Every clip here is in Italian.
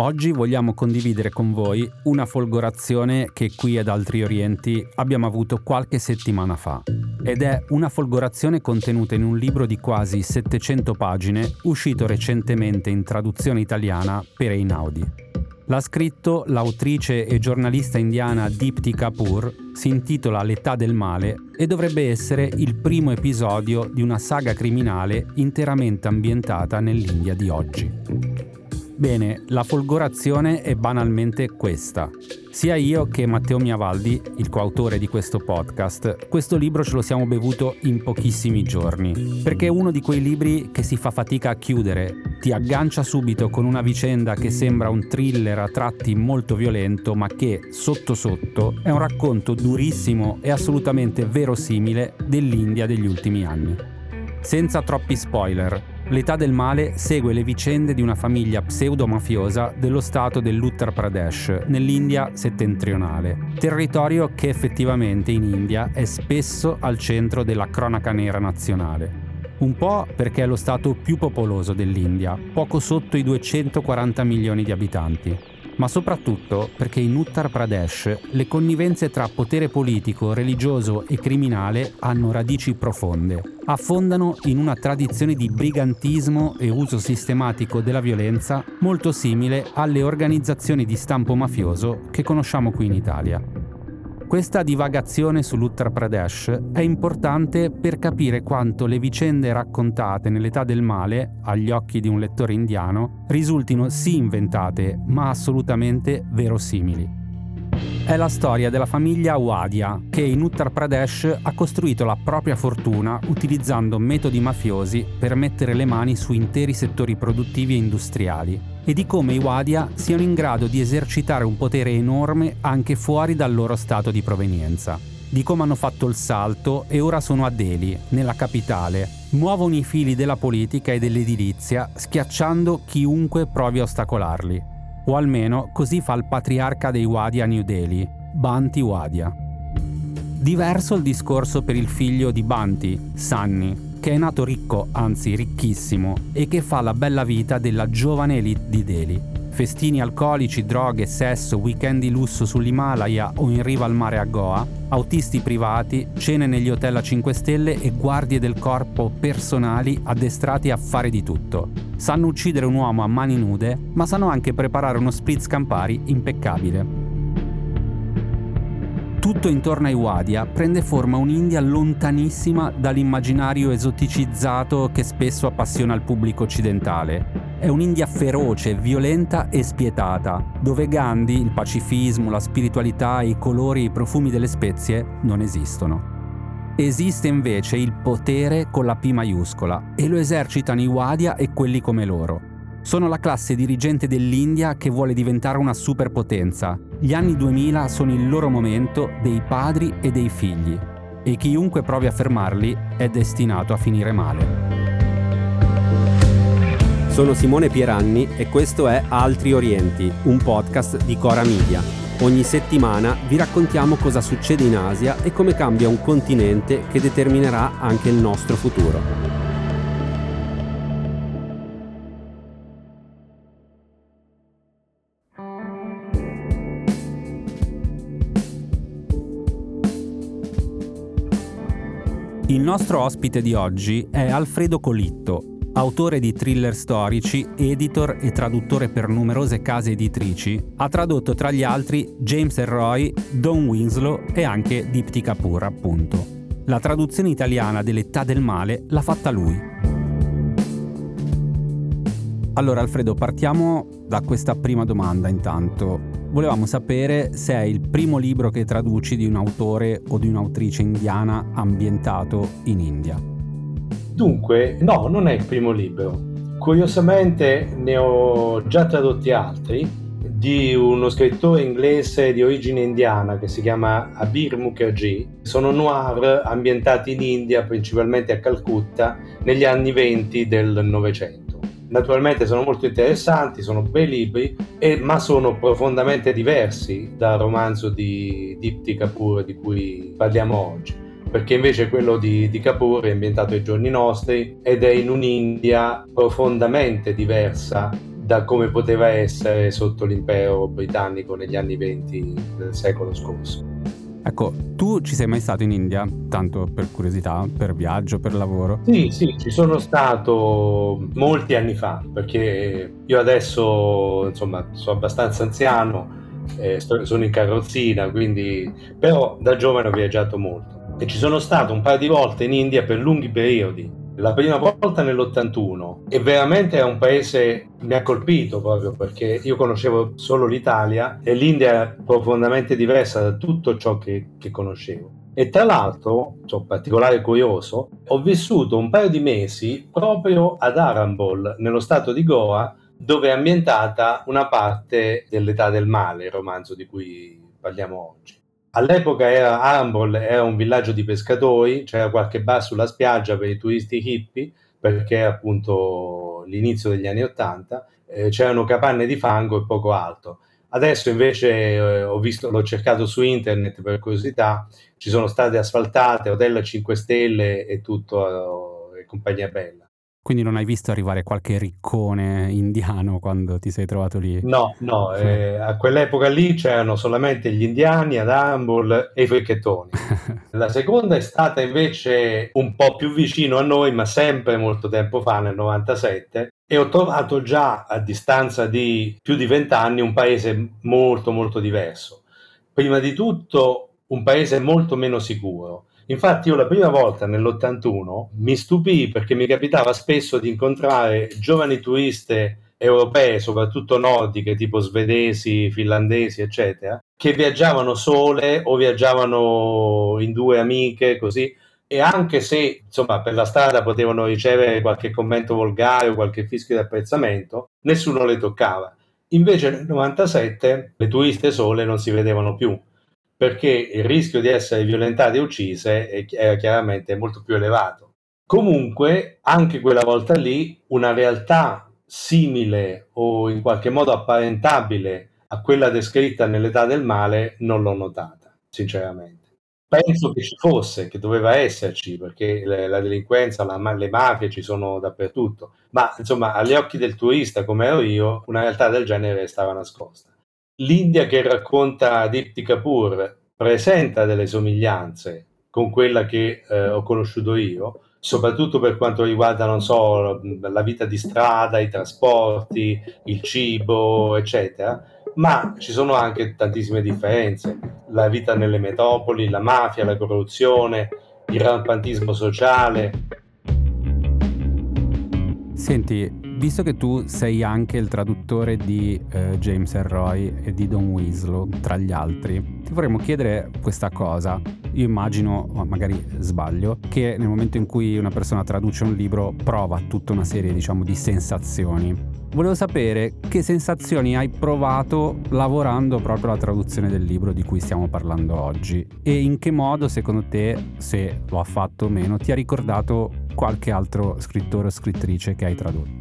Oggi vogliamo condividere con voi una folgorazione che qui ad Altri Orienti abbiamo avuto qualche settimana fa. Ed è una folgorazione contenuta in un libro di quasi 700 pagine uscito recentemente in traduzione italiana per Einaudi. L'ha scritto l'autrice e giornalista indiana Dipti Kapoor, si intitola L'età del male e dovrebbe essere il primo episodio di una saga criminale interamente ambientata nell'India di oggi. Bene, la folgorazione è banalmente questa. Sia io che Matteo Miavaldi, il coautore di questo podcast, questo libro ce lo siamo bevuto in pochissimi giorni, perché è uno di quei libri che si fa fatica a chiudere, ti aggancia subito con una vicenda che sembra un thriller a tratti molto violento, ma che, sotto sotto, è un racconto durissimo e assolutamente verosimile dell'India degli ultimi anni. Senza troppi spoiler, L'età del male segue le vicende di una famiglia pseudo-mafiosa dello stato dell'Uttar Pradesh, nell'India settentrionale, territorio che effettivamente in India è spesso al centro della cronaca nera nazionale. Un po' perché è lo stato più popoloso dell'India, poco sotto i 240 milioni di abitanti ma soprattutto perché in Uttar Pradesh le connivenze tra potere politico, religioso e criminale hanno radici profonde. Affondano in una tradizione di brigantismo e uso sistematico della violenza molto simile alle organizzazioni di stampo mafioso che conosciamo qui in Italia. Questa divagazione sull'Uttar Pradesh è importante per capire quanto le vicende raccontate nell'età del male, agli occhi di un lettore indiano, risultino sì inventate, ma assolutamente verosimili. È la storia della famiglia Wadia, che in Uttar Pradesh ha costruito la propria fortuna utilizzando metodi mafiosi per mettere le mani su interi settori produttivi e industriali, e di come i Wadia siano in grado di esercitare un potere enorme anche fuori dal loro stato di provenienza. Di come hanno fatto il salto e ora sono a Delhi, nella capitale, muovono i fili della politica e dell'edilizia, schiacciando chiunque provi a ostacolarli. O almeno così fa il patriarca dei Wadia New Delhi, Banti Wadia. Diverso il discorso per il figlio di Banti, Sunny, che è nato ricco, anzi ricchissimo, e che fa la bella vita della giovane elite di Delhi. Festini alcolici, droghe, sesso, weekend di lusso sull'Himalaya o in riva al mare a Goa, autisti privati, cene negli hotel a 5 stelle e guardie del corpo personali addestrati a fare di tutto. Sanno uccidere un uomo a mani nude, ma sanno anche preparare uno spritz Campari impeccabile. Tutto intorno ai Wadia prende forma un'India lontanissima dall'immaginario esoticizzato che spesso appassiona il pubblico occidentale. È un'India feroce, violenta e spietata, dove Gandhi, il pacifismo, la spiritualità, i colori e i profumi delle spezie non esistono. Esiste invece il potere con la P maiuscola e lo esercitano i Wadia e quelli come loro. Sono la classe dirigente dell'India che vuole diventare una superpotenza. Gli anni 2000 sono il loro momento dei padri e dei figli e chiunque provi a fermarli è destinato a finire male. Sono Simone Pieranni e questo è Altri Orienti, un podcast di Cora Media. Ogni settimana vi raccontiamo cosa succede in Asia e come cambia un continente che determinerà anche il nostro futuro. Il nostro ospite di oggi è Alfredo Colitto, autore di thriller storici, editor e traduttore per numerose case editrici. Ha tradotto tra gli altri James Elroy, Don Winslow e anche Dipti Kapoor, appunto. La traduzione italiana dell'età del male l'ha fatta lui. Allora Alfredo, partiamo da questa prima domanda intanto volevamo sapere se è il primo libro che traduci di un autore o di un'autrice indiana ambientato in India. Dunque, no, non è il primo libro. Curiosamente ne ho già tradotti altri di uno scrittore inglese di origine indiana che si chiama Abir Mukherjee. Sono noir ambientati in India, principalmente a Calcutta, negli anni 20 del Novecento naturalmente sono molto interessanti, sono bei libri, e, ma sono profondamente diversi dal romanzo di Dipti Kapoor di cui parliamo oggi. Perché invece quello di, di Kapoor è ambientato ai giorni nostri ed è in un'India profondamente diversa da come poteva essere sotto l'impero britannico negli anni 20 del secolo scorso. Ecco, tu ci sei mai stato in India, tanto per curiosità, per viaggio, per lavoro? Sì, sì, ci sono stato molti anni fa, perché io adesso, insomma, sono abbastanza anziano, eh, sono in carrozzina, quindi... però da giovane ho viaggiato molto. E ci sono stato un paio di volte in India per lunghi periodi, la prima volta nell'81 e veramente è un paese mi ha colpito proprio perché io conoscevo solo l'Italia e l'India è profondamente diversa da tutto ciò che, che conoscevo. E tra l'altro, sono particolare curioso, ho vissuto un paio di mesi proprio ad Arambol, nello stato di Goa, dove è ambientata una parte dell'età del male, il romanzo di cui parliamo oggi. All'epoca era Arambol era un villaggio di pescatori, c'era qualche bar sulla spiaggia per i turisti hippie, perché appunto l'inizio degli anni Ottanta, eh, c'erano capanne di fango e poco altro. Adesso invece eh, ho visto, l'ho cercato su internet per curiosità, ci sono state asfaltate, hotel a 5 stelle e tutto, eh, e compagnia bella. Quindi non hai visto arrivare qualche riccone indiano quando ti sei trovato lì? No, no, eh, a quell'epoca lì c'erano solamente gli indiani ad Ambul e i fricchettoni. La seconda è stata invece un po' più vicino a noi, ma sempre molto tempo fa, nel 97, e ho trovato già a distanza di più di vent'anni un paese molto molto diverso. Prima di tutto un paese molto meno sicuro Infatti io la prima volta nell'81 mi stupì perché mi capitava spesso di incontrare giovani turiste europee, soprattutto nordiche, tipo svedesi, finlandesi, eccetera, che viaggiavano sole o viaggiavano in due amiche, così. E anche se, insomma, per la strada potevano ricevere qualche commento volgare o qualche fischio di apprezzamento, nessuno le toccava. Invece nel 97 le turiste sole non si vedevano più perché il rischio di essere violentate e uccise era chiaramente molto più elevato. Comunque, anche quella volta lì, una realtà simile o in qualche modo apparentabile a quella descritta nell'età del male non l'ho notata, sinceramente. Penso che ci fosse, che doveva esserci, perché la delinquenza, la, le mafie ci sono dappertutto, ma insomma agli occhi del turista come ero io, una realtà del genere stava nascosta. L'India che racconta Dipti Kapoor presenta delle somiglianze con quella che eh, ho conosciuto io, soprattutto per quanto riguarda, non so, la vita di strada, i trasporti, il cibo, eccetera, ma ci sono anche tantissime differenze. La vita nelle metropoli, la mafia, la corruzione, il rampantismo sociale. Senti, Visto che tu sei anche il traduttore di eh, James Elroy e di Don Winslow, tra gli altri, ti vorremmo chiedere questa cosa. Io immagino, magari sbaglio, che nel momento in cui una persona traduce un libro prova tutta una serie, diciamo, di sensazioni. Volevo sapere che sensazioni hai provato lavorando proprio alla traduzione del libro di cui stiamo parlando oggi e in che modo secondo te, se lo ha fatto o meno, ti ha ricordato qualche altro scrittore o scrittrice che hai tradotto.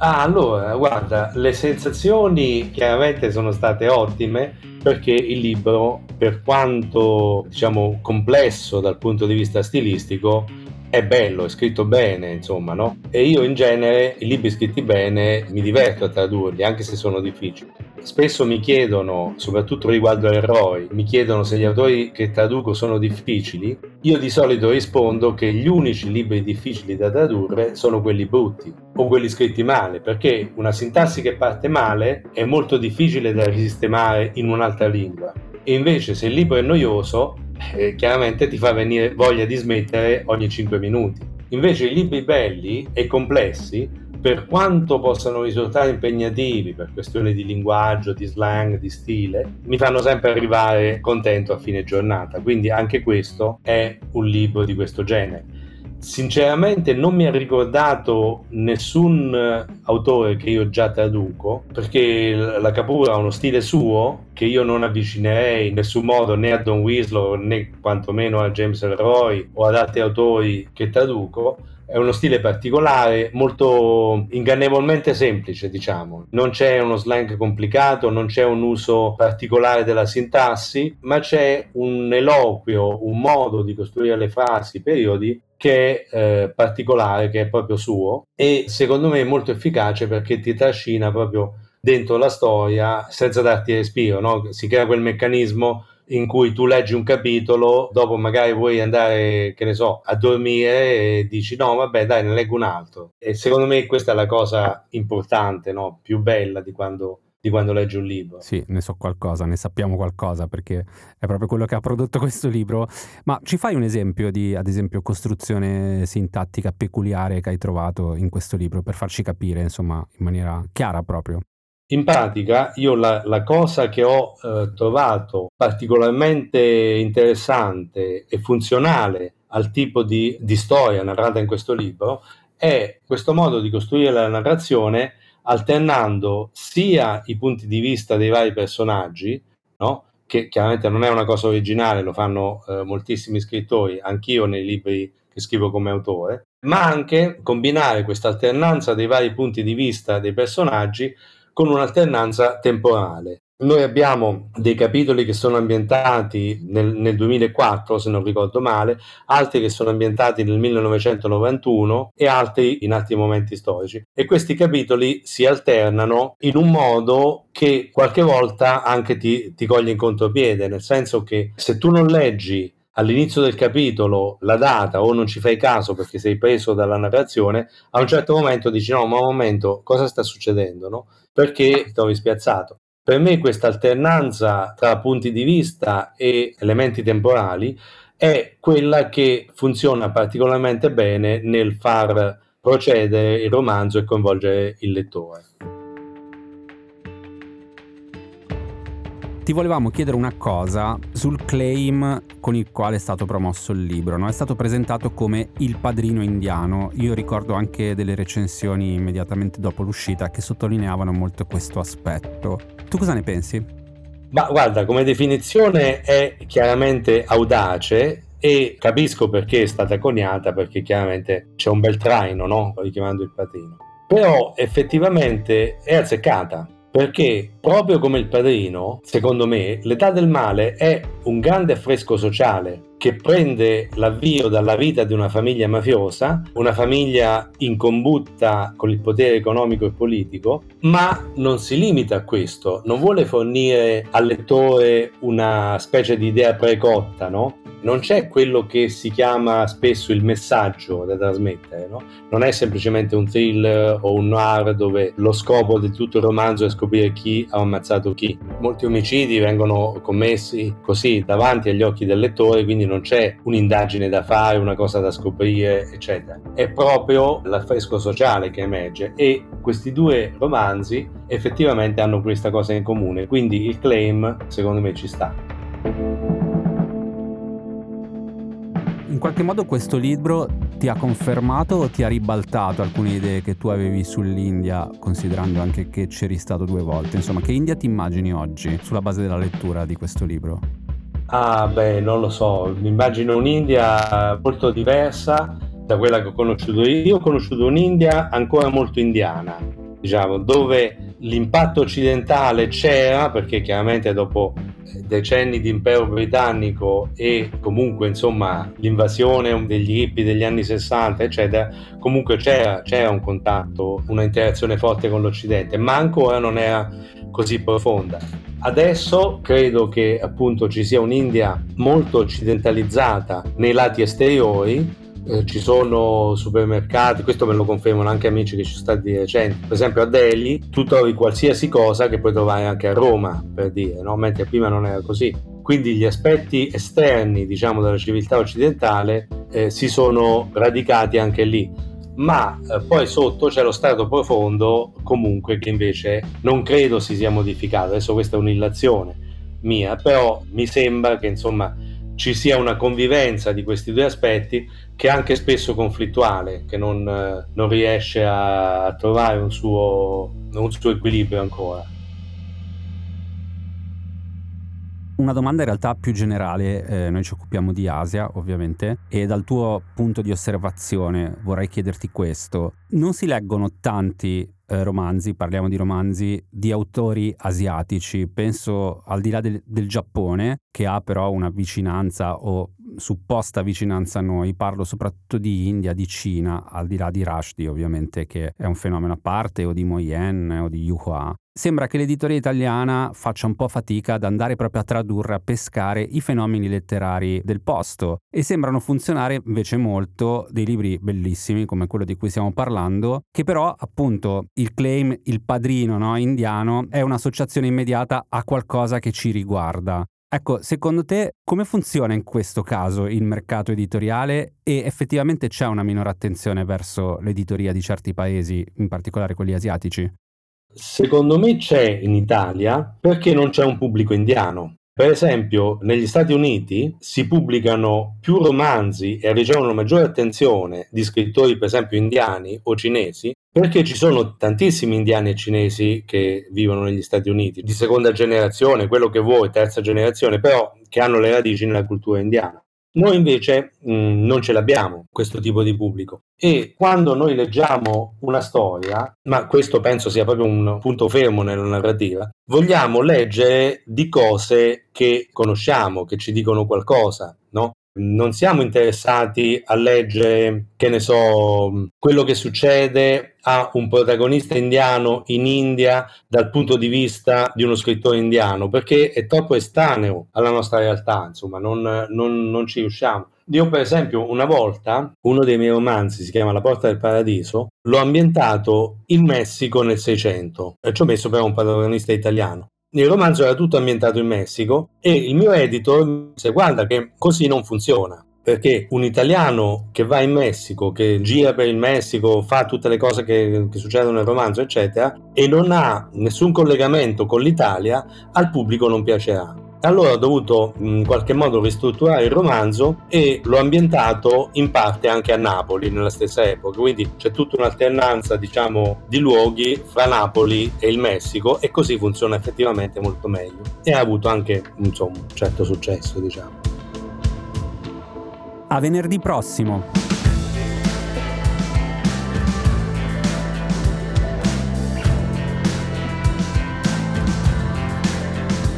Ah, allora, guarda, le sensazioni chiaramente sono state ottime perché il libro, per quanto diciamo complesso dal punto di vista stilistico, è bello, è scritto bene, insomma, no? E io in genere i libri scritti bene mi diverto a tradurli, anche se sono difficili. Spesso mi chiedono, soprattutto riguardo all'eroi, mi chiedono se gli autori che traduco sono difficili. Io di solito rispondo che gli unici libri difficili da tradurre sono quelli brutti o quelli scritti male, perché una sintassi che parte male è molto difficile da risistemare in un'altra lingua. E invece se il libro è noioso, eh, chiaramente ti fa venire voglia di smettere ogni 5 minuti. Invece i libri belli e complessi, per quanto possano risultare impegnativi per questioni di linguaggio, di slang, di stile, mi fanno sempre arrivare contento a fine giornata. Quindi anche questo è un libro di questo genere Sinceramente non mi ha ricordato nessun eh, autore che io già traduco, perché la Capura ha uno stile suo che io non avvicinerei in nessun modo né a Don Winslow né quantomeno a James Elroy o ad altri autori che traduco, è uno stile particolare, molto ingannevolmente semplice, diciamo. Non c'è uno slang complicato, non c'è un uso particolare della sintassi, ma c'è un eloquio, un modo di costruire le frasi, periodi che è eh, particolare, che è proprio suo e secondo me è molto efficace perché ti trascina proprio dentro la storia senza darti respiro, no? si crea quel meccanismo in cui tu leggi un capitolo, dopo magari vuoi andare, che ne so, a dormire e dici no, vabbè, dai, ne leggo un altro. E secondo me questa è la cosa importante, no? più bella di quando di quando leggi un libro. Sì, ne so qualcosa, ne sappiamo qualcosa perché è proprio quello che ha prodotto questo libro. Ma ci fai un esempio di, ad esempio, costruzione sintattica peculiare che hai trovato in questo libro per farci capire, insomma, in maniera chiara proprio? In pratica io la, la cosa che ho eh, trovato particolarmente interessante e funzionale al tipo di, di storia narrata in questo libro è questo modo di costruire la narrazione alternando sia i punti di vista dei vari personaggi, no? che chiaramente non è una cosa originale, lo fanno eh, moltissimi scrittori, anch'io nei libri che scrivo come autore, ma anche combinare questa alternanza dei vari punti di vista dei personaggi con un'alternanza temporale. Noi abbiamo dei capitoli che sono ambientati nel, nel, 2004, se non ricordo male, altri che sono ambientati nel 1991 e altri in altri momenti storici. E questi capitoli si alternano in un modo che qualche volta anche ti, ti coglie in contropiede, nel senso che se tu non leggi all'inizio del capitolo la data o non ci fai caso perché sei preso dalla narrazione, a un certo momento dici no, ma un momento, cosa sta succedendo? No? Perché ti trovi spiazzato. Per me questa alternanza tra punti di vista e elementi temporali è quella che funziona particolarmente bene nel far procedere il romanzo e coinvolgere il lettore. Ti volevamo chiedere una cosa sul claim con il quale è stato promosso il libro. No? È stato presentato come il padrino indiano. Io ricordo anche delle recensioni immediatamente dopo l'uscita che sottolineavano molto questo aspetto. Tu cosa ne pensi? Ma guarda, come definizione è chiaramente audace e capisco perché è stata coniata, perché chiaramente c'è un bel traino, no? Richiamando il padrino. Però effettivamente è azzeccata perché proprio come il padrino, secondo me, l'età del male è un grande affresco sociale che prende l'avvio dalla vita di una famiglia mafiosa, una famiglia in combutta con il potere economico e politico, ma non si limita a questo, non vuole fornire al lettore una specie di idea precotta, no? Non c'è quello che si chiama spesso il messaggio da trasmettere, no? non è semplicemente un thriller o un noir dove lo scopo di tutto il romanzo è scoprire chi ha ammazzato chi. Molti omicidi vengono commessi così davanti agli occhi del lettore, quindi non c'è un'indagine da fare, una cosa da scoprire, eccetera. È proprio l'affresco sociale che emerge e questi due romanzi effettivamente hanno questa cosa in comune, quindi il claim secondo me ci sta. In qualche modo questo libro ti ha confermato o ti ha ribaltato alcune idee che tu avevi sull'India, considerando anche che c'eri stato due volte? Insomma, che India ti immagini oggi sulla base della lettura di questo libro? Ah, beh, non lo so, mi immagino un'India molto diversa da quella che ho conosciuto io. Io ho conosciuto un'India ancora molto indiana, diciamo, dove l'impatto occidentale c'era, perché chiaramente dopo decenni di impero britannico e comunque insomma l'invasione degli hippie degli anni 60 eccetera comunque c'era, c'era un contatto una interazione forte con l'occidente ma ancora non era così profonda. Adesso credo che appunto ci sia un'India molto occidentalizzata nei lati esteriori eh, ci sono supermercati, questo me lo confermano anche amici che ci sono stati di recente, per esempio a Delhi tu trovi qualsiasi cosa che puoi trovare anche a Roma, per dire, no? mentre prima non era così. Quindi gli aspetti esterni, diciamo, della civiltà occidentale eh, si sono radicati anche lì. Ma eh, poi sotto c'è lo strato profondo, comunque, che invece non credo si sia modificato. Adesso questa è un'illazione mia, però mi sembra che insomma ci sia una convivenza di questi due aspetti che è anche spesso conflittuale, che non, non riesce a, a trovare un suo, un suo equilibrio ancora. Una domanda in realtà più generale, eh, noi ci occupiamo di Asia ovviamente e dal tuo punto di osservazione vorrei chiederti questo. Non si leggono tanti eh, romanzi, parliamo di romanzi di autori asiatici, penso al di là del, del Giappone che ha però una vicinanza o supposta vicinanza a noi, parlo soprattutto di India, di Cina, al di là di Rushdie ovviamente che è un fenomeno a parte, o di Moyen o di Yuhua. Sembra che l'editoria italiana faccia un po' fatica ad andare proprio a tradurre, a pescare i fenomeni letterari del posto e sembrano funzionare invece molto dei libri bellissimi come quello di cui stiamo parlando, che però appunto il claim, il padrino no, indiano è un'associazione immediata a qualcosa che ci riguarda. Ecco, secondo te come funziona in questo caso il mercato editoriale e effettivamente c'è una minore attenzione verso l'editoria di certi paesi, in particolare quelli asiatici? Secondo me c'è in Italia perché non c'è un pubblico indiano. Per esempio, negli Stati Uniti si pubblicano più romanzi e ricevono maggiore attenzione di scrittori, per esempio, indiani o cinesi, perché ci sono tantissimi indiani e cinesi che vivono negli Stati Uniti, di seconda generazione, quello che vuoi, terza generazione, però che hanno le radici nella cultura indiana. Noi invece mh, mm, non ce l'abbiamo questo tipo di pubblico e quando noi leggiamo una storia, ma questo penso sia proprio un punto fermo nella narrativa, vogliamo leggere di cose che conosciamo, che ci dicono qualcosa, no? Non siamo interessati a leggere, che ne so, quello che succede a un protagonista indiano in India dal punto di vista di uno scrittore indiano, perché è troppo estraneo alla nostra realtà, insomma, non, non, non ci riusciamo. Io, per esempio, una volta, uno dei miei romanzi si chiama La porta del paradiso, l'ho ambientato in Messico nel 600 e ci ho messo però un protagonista italiano. Il romanzo era tutto ambientato in Messico e il mio editor mi disse guarda che così non funziona perché un italiano che va in Messico, che gira per il Messico, fa tutte le cose che, che, succedono nel romanzo, eccetera, e non ha nessun collegamento con l'Italia, al pubblico non piacerà. Allora ho dovuto in qualche modo ristrutturare il romanzo e l'ho ambientato in parte anche a Napoli nella stessa epoca, quindi c'è tutta un'alternanza diciamo di luoghi fra Napoli e il Messico e così funziona effettivamente molto meglio e ha avuto anche insomma, un certo successo diciamo. A venerdì prossimo.